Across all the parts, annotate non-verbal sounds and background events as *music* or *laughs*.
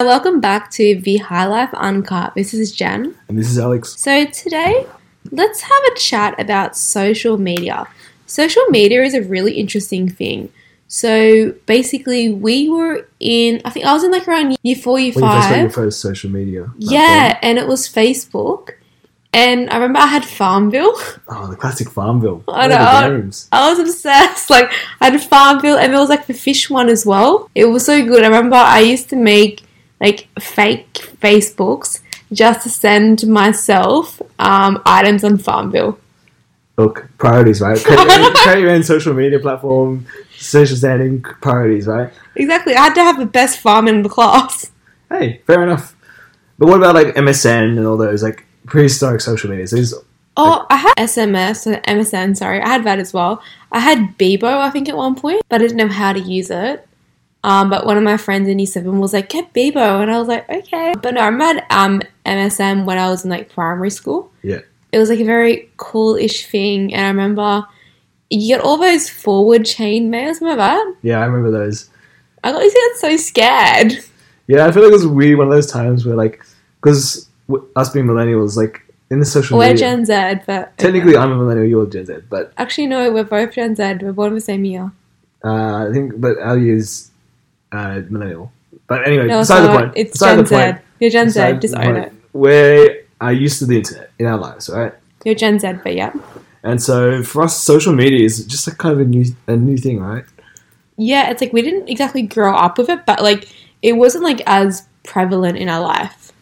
Welcome back to the High Life Uncut. This is Jen. And this is Alex. So today, let's have a chat about social media. Social media is a really interesting thing. So basically, we were in, I think I was in like around year four, year When you first got your first social media. Yeah, and it was Facebook. And I remember I had Farmville. *laughs* Oh, the classic Farmville. I know. I was obsessed. Like I had Farmville, and there was like the fish one as well. It was so good. I remember I used to make like fake Facebooks just to send myself um, items on Farmville. Look, priorities, right? Create, *laughs* create your own social media platform, social standing, priorities, right? Exactly. I had to have the best farm in the class. Hey, fair enough. But what about like MSN and all those like prehistoric social medias? These Oh, I had SMS, MSN, sorry. I had that as well. I had Bebo, I think, at one point, but I didn't know how to use it. Um, but one of my friends in Year 7 was like, get Bebo. And I was like, okay. But no, I remember um, MSN when I was in like primary school. Yeah. It was like a very cool-ish thing. And I remember you get all those forward chain mails. Remember that? yeah, I remember those. I got to get so scared. Yeah, I feel like it was weird one of those times where like because us being millennials, like in the social We're media. Gen Z, but technically, I'm a millennial. You're Gen Z, but actually no, we're both Gen Z. We're born the same year. uh, I think but our year's uh, millennial. But anyway, No, beside the point. It's Gen the point. Z. You're Gen Z. Just own it. We are used to the internet in our lives, right? You're Gen Z, but yeah. And so for us, social media is just like kind of a new a new thing, right? Yeah, it's like we didn't exactly grow up with it, but like it wasn't like as prevalent in our life.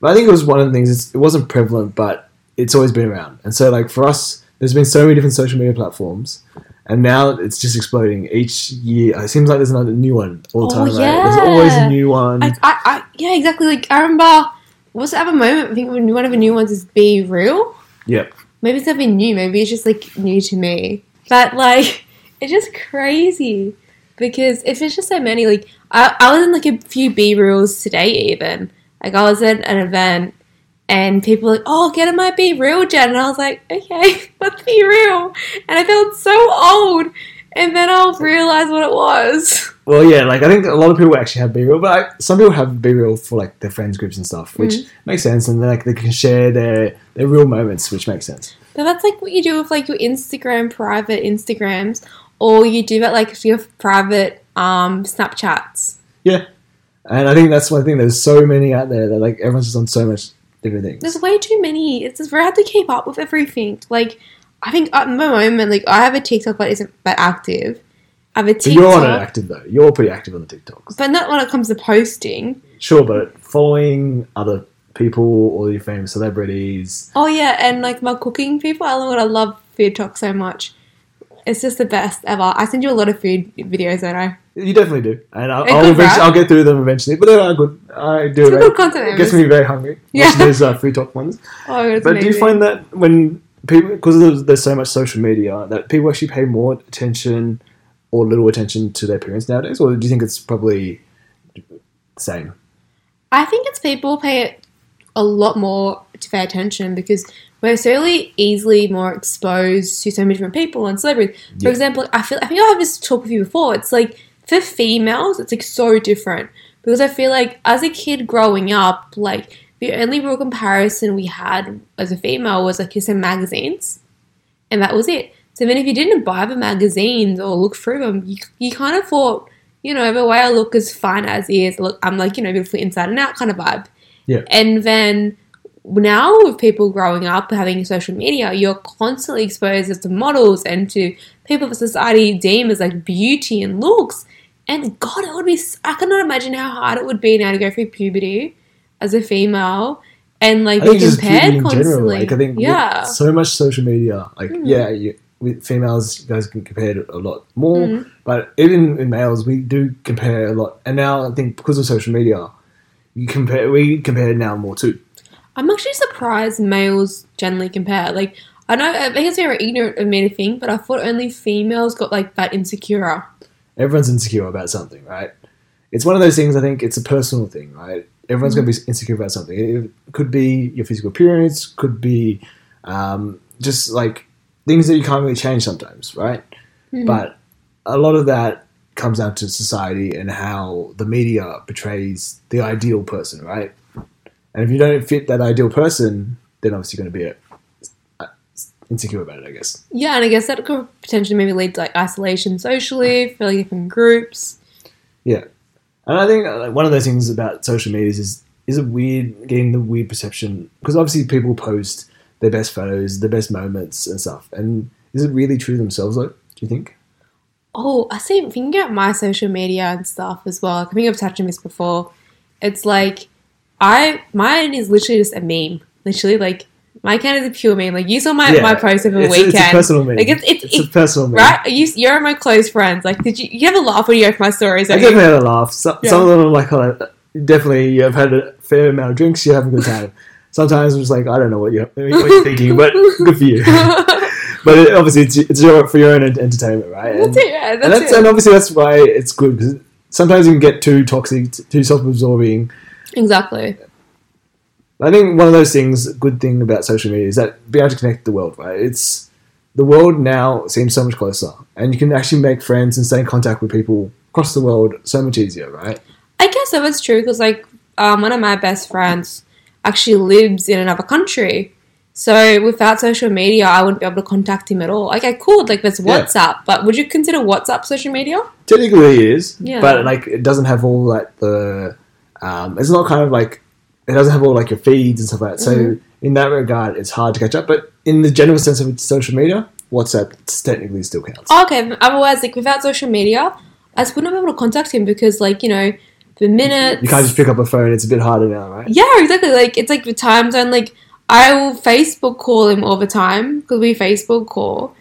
But I think it was one of the things. It's, it wasn't prevalent, but it's always been around. And so, like for us, there's been so many different social media platforms, and now it's just exploding each year. It seems like there's another new one all the Oh, time. Right? There's always a new one. I, I, I, yeah, exactly. Like I remember, what's the other moment? I think one of the new ones is BeReal. yep. Maybe it's nothing new. Maybe it's just like new to me. But like, *laughs* it's just crazy because if it's just so many. Like I, I was in like a few BeReals today, even. Like I was at an event. And people were like, oh, get in my BeReal, Jen. And I was like, okay, *laughs* what's BeReal? And I felt so old. And then I'll realize what it was. *laughs* Well, yeah, like I think a lot of people actually have BeReal, but like, some people have BeReal for like their friends groups and stuff, which Mm. makes sense, and then like they can share their their real moments, which makes sense. But that's like what you do with like your Instagram private Instagrams, or you do that like your private um Snapchats. Yeah, and I think that's one thing. There's so many out there that like everyone's just on so much different things. There's way too many. It's just very hard to keep up with everything. Like I think at the moment, like I have a TikTok but isn't that active. I have a But TikTok, you're on it active though. You're pretty active on the TikToks. but not when it comes to posting. Sure, but following other people or your famous celebrities. Oh yeah, and like my cooking people, oh, I love I love FoodTok so much. It's just the best ever. I send you a lot of food videos, don't I? You definitely do, and I'll, I'll, eventually. I'll get through them eventually. But they are good. I do. It's it. good content. It gets me very hungry. *laughs* Yeah. Watching those uh, FoodTok ones. Oh, it's But do you find that when people, because there's, there's so much social media, that people actually pay more attention or little attention to their appearance nowadays, or do you think it's probably the same? I think it's people pay a lot more to pay attention because we're so easily more exposed to so many different people and celebrities. For Yeah. example, I feel I think I have this talk with you before. It's like for females, it's like so different because I feel like as a kid growing up, like the only real comparison we had as a female was like just in magazines, and that was it. So then, if you didn't buy the magazines or look through them, you, you kind of thought, you know, the way I look is fine as is. Look, I'm like, you know, beautiful inside and out kind of vibe. Yeah. And then now with people growing up having social media, you're constantly exposed to models and to people of society deem as like beauty and looks. And God, it would be, I cannot imagine how hard it would be now to go through puberty as a female and like be compared constantly. general. Like I think yeah. so much social media. Like Mm. yeah, you, with females, you guys can compare a lot more. Mhm. But even in males, we do compare a lot. And now I think because of social media, you compare. We compare now more too. I'm actually surprised males generally compare. Like, I know, I think it's very ignorant of me to think, but I thought only females got like that insecure. Everyone's insecure about something, right? It's one of those things. I think it's a personal thing, right? Everyone's going to be insecure about something. It could be your physical appearance, could be um, just like things that you can't really change sometimes, right? Mhm. But a lot of that comes down to society and how the media portrays the ideal person, right? And if you don't fit that ideal person, then obviously you're going to be uh, insecure about it, I guess. Yeah, and I guess that could potentially maybe lead to like isolation socially feeling like different groups. Yeah, and I think uh, like, one of those things about social media is is it weird getting the weird perception because obviously people post their best photos, their best moments and stuff, and is it really true to themselves? Though, do you think? Oh, I see. Thinking about my social media and stuff as well. I think I've touched on this before. It's like I mine is literally just a meme. Literally, like my account is a pure meme. Like you saw my, Yeah, my post over the weekend. it's a personal meme. Like it's it's, It's a personal meme. right. You you're my close friends. Like did you you have a laugh when you open my stories? I don't you? definitely had a laugh. So, Yeah. Some of them are like, definitely, you've had a fair amount of drinks, you're having a good time. *laughs* Sometimes I'm just like, I don't know what you're, what you're thinking, but good for you. *laughs* but it, obviously, it's, it's your, for your own entertainment, right? That's And, it. Yeah, and, that's, that's, it. and obviously, that's why it's good because sometimes you can get too toxic, too self absorbing. Exactly. I think one of those things, good thing about social media is that being able to connect the world, right? It's the world now seems so much closer, and you can actually make friends and stay in contact with people across the world so much easier, right? I guess that was true because like um, one of my best friends actually lives in another country. So without social media, I wouldn't be able to contact him at all. Like I could, like there's Yeah. WhatsApp, but would you consider WhatsApp social media? Technically, it is, Yeah. but like it doesn't have all like the. Um, it's not kind of like it doesn't have all like your feeds and stuff like that. So Mhm. in that regard, it's hard to catch up. But in the general sense of social media, WhatsApp technically still counts. Okay, otherwise, like without social media, I just wouldn't be able to contact him because, like, you know, the minutes. You can't just pick up a phone. It's a bit harder now, right? Yeah, exactly. Like it's like the time zone. Like I will Facebook call him all the time because we Facebook call,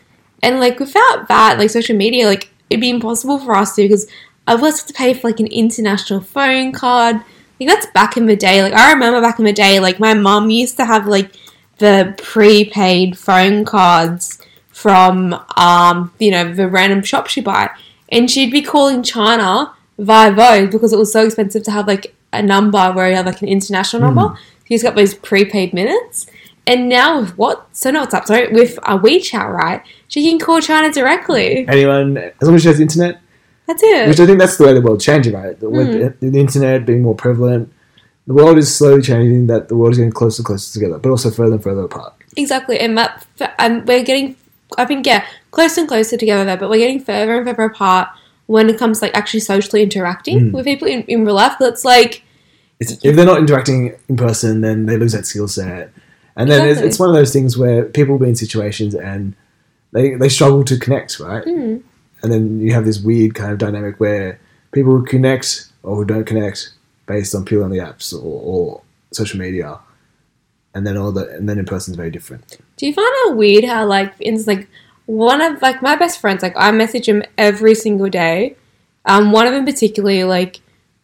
and like without that, like social media, like it'd be impossible for us to because I was to pay for like an international phone card. I Like that's back in the day. Like I remember back in the day, like my mum used to have like the prepaid phone cards from um you know the random shop she buy, and she'd be calling China via those because it was so expensive to have like a number where you have like an international number. He's got those prepaid minutes. And now with what? So not WhatsApp, sorry, with a WeChat, right? She can call China directly. Anyone, as long as she has internet, That's it. which I think that's the way the world's changing, right? With the, the internet being more prevalent, the world is slowly changing. That the world is getting closer and closer together, but also further and further apart. Exactly, and that and we're getting, I think, yeah, closer and closer together there, but we're getting further and further apart when it comes to like actually socially interacting Mm. with people in, in real life. That's like, It's, if they're not interacting in person, then they lose that skill set. And then it's, Exactly. it's one of those things where people will be in situations and they, they struggle to connect, right? mm, And then you have this weird kind of dynamic where people who connect or who don't connect based on purely on the apps or, or social media, and then all the and then in person is very different. do you find it weird how like it's like one of like my best friends, like I message him every single day. Um, one of them particularly, like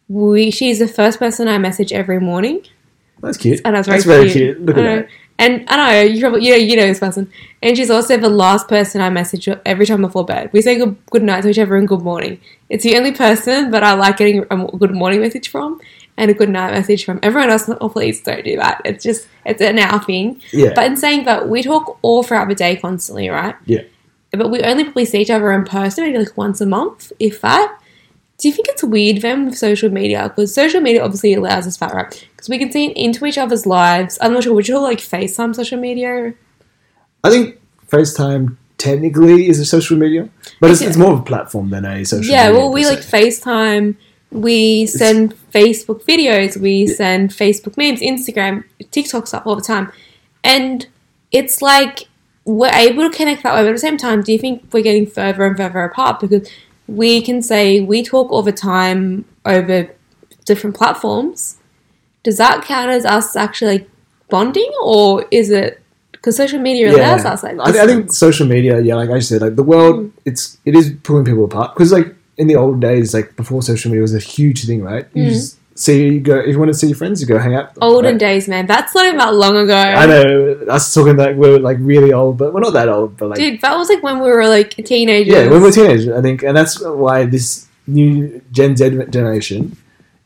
we, she's the first person I message every morning. That's cute. And that's very, That's very cute. cute. Look at that. And I know you probably you know you know this person, and she's also the last person I message every time before bed. We say good good night to each other and good morning. It's the only person that I like getting a good morning message from and a good night message from. Everyone else, oh please don't do that. It's just it's an our thing. Yeah. But in saying that, we talk all throughout the day constantly, right? Yeah. But we only probably see each other in person maybe like once a month, if that. Do you think it's weird then with social media? Because social media obviously allows us that, right? Because we can see into each other's lives. I'm not sure, would you call, like FaceTime social media? I think FaceTime technically is a social media, but it's, it's more of a platform than a social yeah, media. well, we like se. FaceTime. We send Facebook videos. We send Facebook memes, Instagram, TikToks up all the time. And it's like we're able to connect that way, but at the same time, do you think we're getting further and further apart? Because we can say we talk all the time over different platforms. Does that count as us actually like bonding, or is it because social media allows us like I, I think social media, yeah, like I said, like the world, Mm. it's it is pulling people apart because like in the old days, like before social media was a huge thing, right? You Mm. just see, you go if you want to see your friends, you go hang out. olden right? days, man. That's not even that long ago. I know us talking like we're like really old, but we're not that old. But like Dude, that was like when we were like teenagers. yeah, when we were teenagers, I think, and that's why this new Gen Z generation,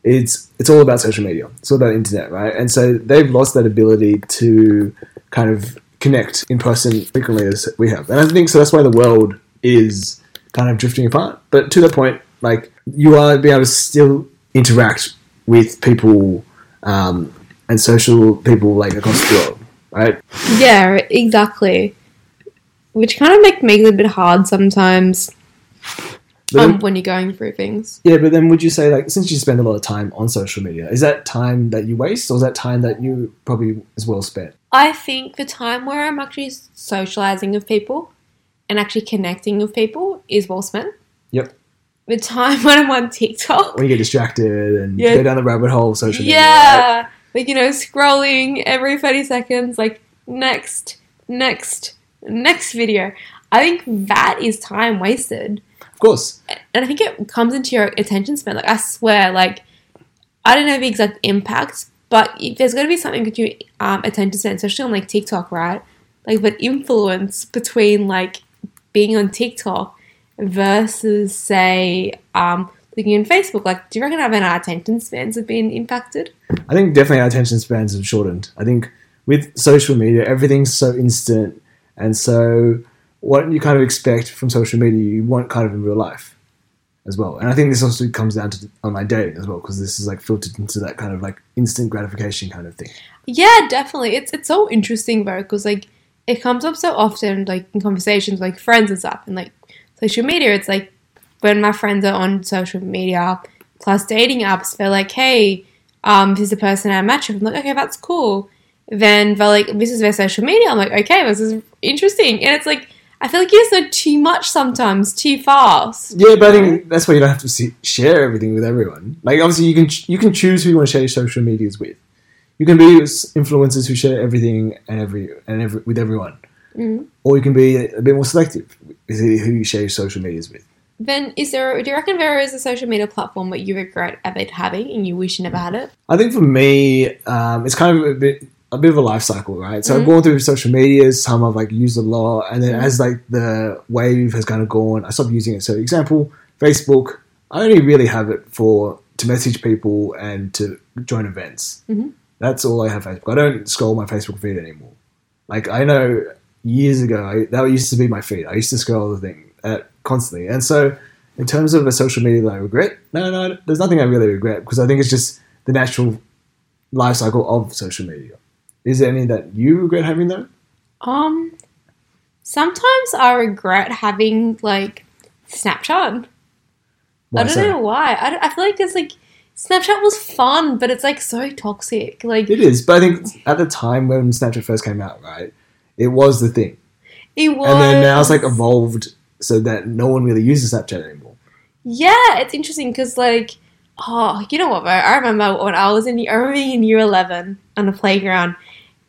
it's it's all about social media. It's all about internet, right? And so they've lost that ability to kind of connect in person frequently as we have. And I think so. That's why the world is kind of drifting apart. But to that point, like you are be able to still interact with people um, and social people like across the world, right? Yeah, exactly. Which kind of make makes it a bit hard sometimes um, then- when you're going through things. yeah, but then would you say like since you spend a lot of time on social media, is that time that you waste, or is that time that you probably as well spent? I think the time where I'm actually socializing with people and actually connecting with people is well spent. Yep. The time *laughs* when I'm on TikTok, When you get distracted and Yeah. go down the rabbit hole of social media. right? yeah, like you know, scrolling every 30 seconds, like next, next, next video. I think that is time wasted. Of course. and I think it comes into your attention span. Like I swear, like I don't know the exact impact, but there's going to be something with your um, attention span, especially on like TikTok, right? Like the influence between like being on TikTok versus say um, looking on Facebook. Like, do you reckon having our attention spans have been impacted? I think definitely our attention spans have shortened. I think with social media, everything's so instant, and so what you kind of expect from social media, you want kind of in real life as well. And I think this also comes down to online dating as well, because this is like filtered into that kind of like instant gratification kind of thing. Yeah, definitely. It's it's so interesting though, because like it comes up so often, like in conversations, like friends and stuff, and like social media. It's like when my friends are on social media plus dating apps, they're like, "Hey, um, this is the person I match with." I'm like, "Okay, that's cool." Then they're like, "This is their social media." I'm like, "Okay, this is interesting," and it's like. I feel like you just know too much sometimes, too fast. Yeah, but I think that's why you don't have to see, share everything with everyone. Like obviously, you can ch- you can choose who you want to share your social medias with. You can be influencers who share everything and every and every, with everyone, Mhm. or you can be a, bit more selective with who who you share your social medias with. Then, is there? Do you reckon there is a social media platform that you regret ever having and you wish you never had it? I think for me, um, it's kind of a bit a bit of a life cycle, right? So I've Mhm. gone through social media, some I've like used a lot, and then Mhm. as like the wave has kind of gone, I stopped using it. So example, Facebook, I only really have it for to message people and to join events. Mhm. That's all I have Facebook. I don't scroll my Facebook feed anymore. Like I know years ago, I, that used to be my feed. I used to scroll the thing uh, constantly, and so in terms of a social media that I regret, no, no, there's nothing I really regret because I think it's just the natural life cycle of social media. Is there any that you regret having though? Um, sometimes I regret having like Snapchat. Why I don't so? know why. I, I feel like it's like Snapchat was fun, but it's like so toxic. Like It is, but I think at the time when Snapchat first came out, right, it was the thing, it was, and then now it's like evolved so that no one really uses Snapchat anymore. yeah, it's interesting because like. Oh, you know what? Bro? I remember when I was in, I remember being in year eleven on the playground,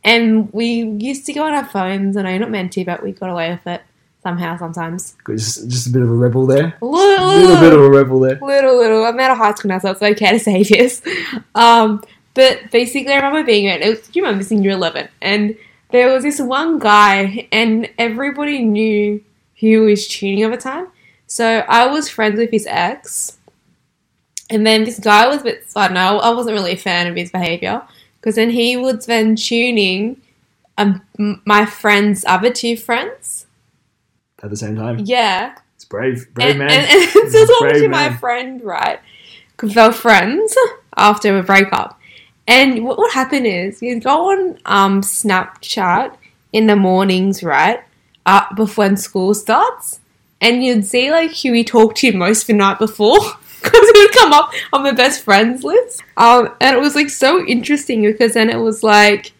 and we used to go on our phones. And I'm not meant to, but we got away with it somehow. Sometimes, Just, just a bit of a rebel there. a little, little bit of a rebel there. little, little. I'm out of high school now, so it's okay to say this. *laughs* Um, but basically, I remember being in. It was, you remember this in year eleven, and there was this one guy, and everybody knew who was tuning the time. So I was friends with his ex, and then this guy was a bit. I don't know. I wasn't really a fan of his behavior because then he was then tuning um, my friend's other two friends. At the same time, Yeah, it's brave, brave and, man. and, and *laughs* so talking Brave to my friend, right? Because they were friends after a breakup. And what would happen is you'd go on um, Snapchat in the mornings, right? Uh, before when school starts. And you'd see like who he talked to you most the night before. *laughs* Because it would come up on my best friends list. Um, and it was like so interesting because then it was like,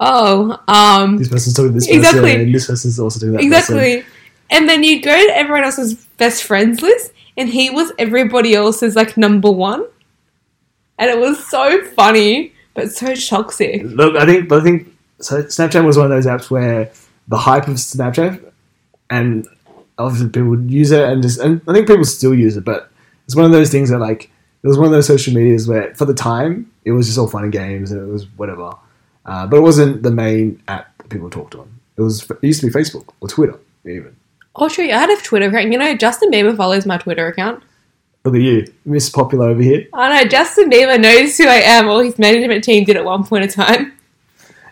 oh, um, this person's talking to this person, Exactly. and this person's also doing that. person. Exactly. And then you'd go to everyone else's best friends list, and he was everybody else's like number one. And it was so funny, but so toxic. Look, I think, but I think so. Snapchat was one of those apps where the hype of Snapchat, and obviously people would use it, and just, and I think people still use it, but it's one of those things that like it was one of those social medias where for the time it was just all fun and games and it was whatever, uh, but it wasn't the main app that people talked on. It was it used to be Facebook or Twitter even. Oh, true. I had a Twitter account. You know, Justin Bieber follows my Twitter account. Look at you, Miss Popular over here. I know Justin Bieber knows who I am, or his management team did at one point in time.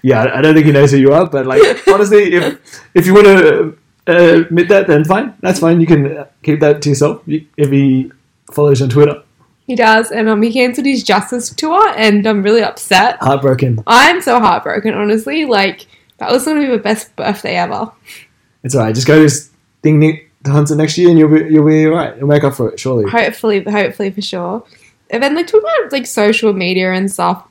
Yeah, I- don't think he knows who you are, but like *laughs* honestly, if if you want to uh, admit that, then fine. That's fine. You can uh, keep that to yourself. If he follows you on Twitter. He does, and um, he cancelled his Justice tour, and I'm really upset. Heartbroken. I'm so heartbroken, honestly. Like that was gonna be the best birthday ever. It's alright. Just go to this thing to Hunter next year, and you'll be you'll be alright. You'll make up for it, surely. Hopefully, hopefully for sure. And then like talk about like social media and stuff.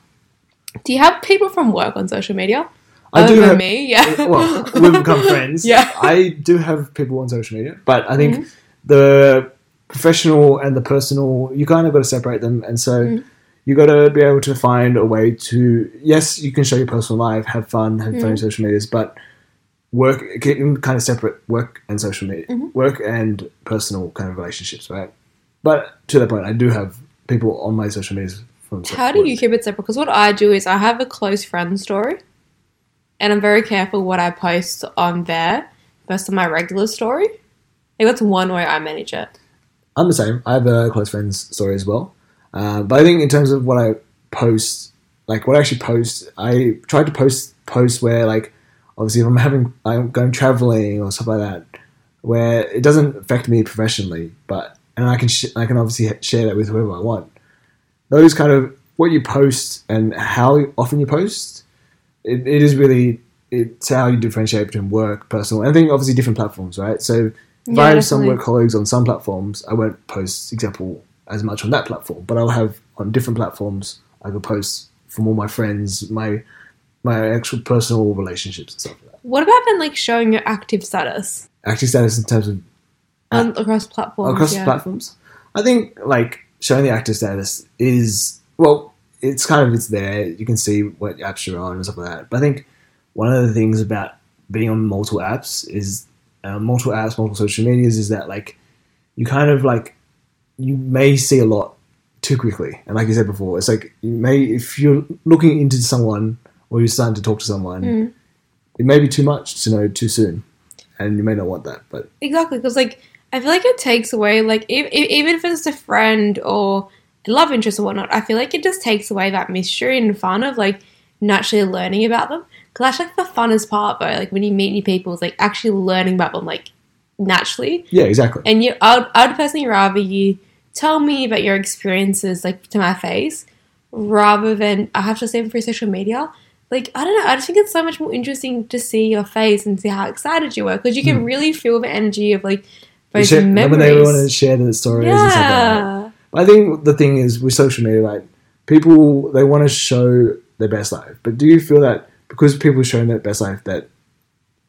Do you have people from work on social media? I Other do have. me, yeah. *laughs* well, we've become *laughs* friends. Yeah. I do have people on social media, but I think Mm-hmm. the professional and the personal, you kind of got to separate them, and so Mm. you got to be able to find a way to. Yes, you can show your personal life, have fun, have Mm. fun on social medias, but work keep them kind of separate. Work and social media, Mm-hmm. work and personal kind of relationships, right? But to that point, I do have people on my social medias from. How do work. you keep it separate? Because what I do is I have a close friend story, and I'm very careful what I post on there versus my regular story. Like that's one way I manage it. I'm the same. I have a close friends story as well. Uh, but I think in terms of what I post, like what I actually post, I try to post post where like obviously if I'm having I'm going traveling or stuff like that, where it doesn't affect me professionally, but and I can sh- I can obviously share that with whoever I want. Those kind of what you post and how often you post, it, it is really it's how you differentiate between work, personal, and I think obviously different platforms, right? So if Yeah, I have some work colleagues on some platforms, I won't post example as much on that platform, but I'll have on different platforms. I could post from all my friends, my my actual personal relationships and stuff like that. What about then like showing your active status Active status in terms of on, across platforms? across yeah. platforms. I think like showing the active status is well, it's kind of it's there. You can see what apps you're on and stuff like that. But I think one of the things about being on multiple apps is uh, multiple apps, multiple social medias is that like you kind of like you may see a lot too quickly. And like you said before, it's like you may if you're looking into someone or you're starting to talk to someone, Mm. it may be too much to know too soon, and you may not want that. But Exactly, because like I feel like it takes away like e- e- even if it's a friend or love interest or whatnot, I feel like it just takes away that mystery and fun of like naturally learning about them. Because that's like the funnest part though, like when you meet new people, it's like actually learning about them like naturally. yeah, exactly. And you, I would, I would personally rather you tell me about your experiences like to my face rather than I have to say them through social media. Like I don't know, I just think it's so much more interesting to see your face and see how excited you were because you can hmm. really feel the energy of like those share- memories. when they want to share the stories and stuff like that. yeah, I think the thing is with social media, like people they want to show their best life, but do you feel that because people are showing their best life, that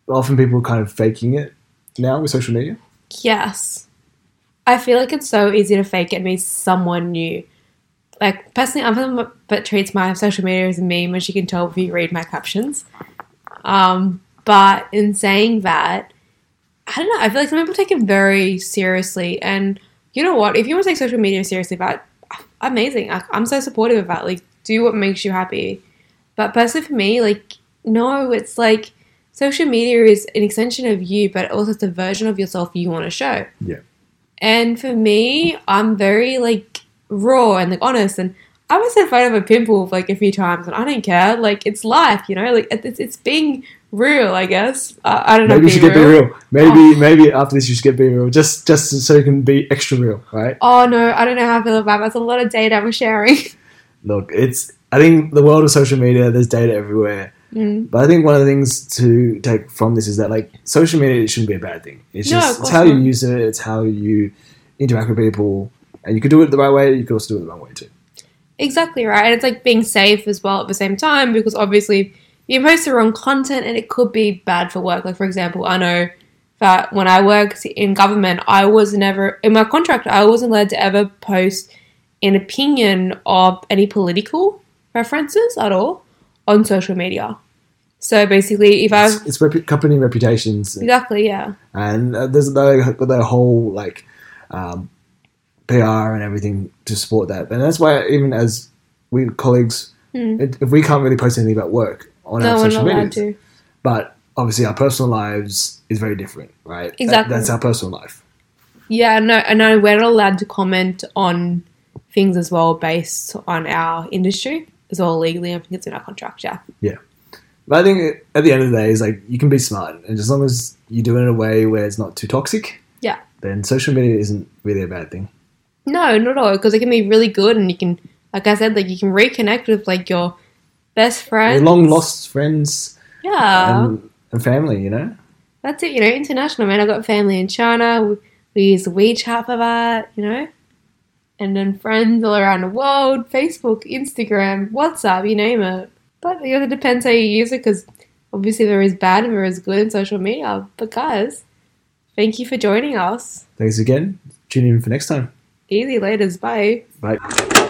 often people are kind of faking it now with social media? yes. I feel like it's so easy to fake it and be someone new. Like personally, I'm that treats my social media as a meme, as you can tell if you read my captions. Um, but in saying that, I don't know. I feel like some people take it very seriously, and you know what? If you want to take social media seriously, that amazing. I, I'm so supportive of that. Like, do what makes you happy. But personally, for me, like, no, it's like social media is an extension of you, but also it's a version of yourself you want to show. Yeah. And for me, I'm very like raw and like honest, and I was in front of a pimple like a few times, and I don't care. Like it's life, you know. Like it's it's being real, I guess. Uh, I don't know. Maybe you should get BeReal. real. Maybe maybe after this you should get BeReal, just just so you can be extra real, right? Oh no, I don't know how I feel about that. That's a lot of data I'm sharing. *laughs* Look, it's I think the world of social media, there's data everywhere. Mm. But I think one of the things to take from this is that like social media it shouldn't be a bad thing. It's No, just it's how you use it, it's how you interact with people, and you can do it the right way. You can also do it the wrong way too. Exactly right. And it's like being safe as well at the same time because obviously you post the wrong content and it could be bad for work. Like, for example, I know that when I worked in government, I was never, in my contract, I wasn't allowed to ever post an opinion of any political references at all on social media. So basically, if I It's, it's repu- company reputations, exactly, yeah, and uh, there's the, the whole like um, PR and everything to support that. And that's why even as we colleagues, Hmm. it, if we can't really post anything about work on no, our social media, but obviously our personal lives is very different, right? That- Exactly. that's our personal life. Yeah, no, and no, we're not allowed to comment on things as well based on our industry as well legally. I think it's in our contract. Yeah. Yeah. But I think at the end of the day, is like you can be smart, and as long as you do it in a way where it's not too toxic, Yeah. then social media isn't really a bad thing. No, not at all. Because it can be really good, and you can, like I said, like you can reconnect with like your best friends, Your long lost friends Yeah, and, and family, you know? that's it. You know, international man. I got family in China. We, we use WeChat for that. You know, and then friends all around the world. Facebook, Instagram, WhatsApp, you name it. But it depends how you use it. Because obviously there is bad and there is good in social media. But guys, thank you for joining us. Thanks again. Tune in for next time. Easy laters. Bye. Bye.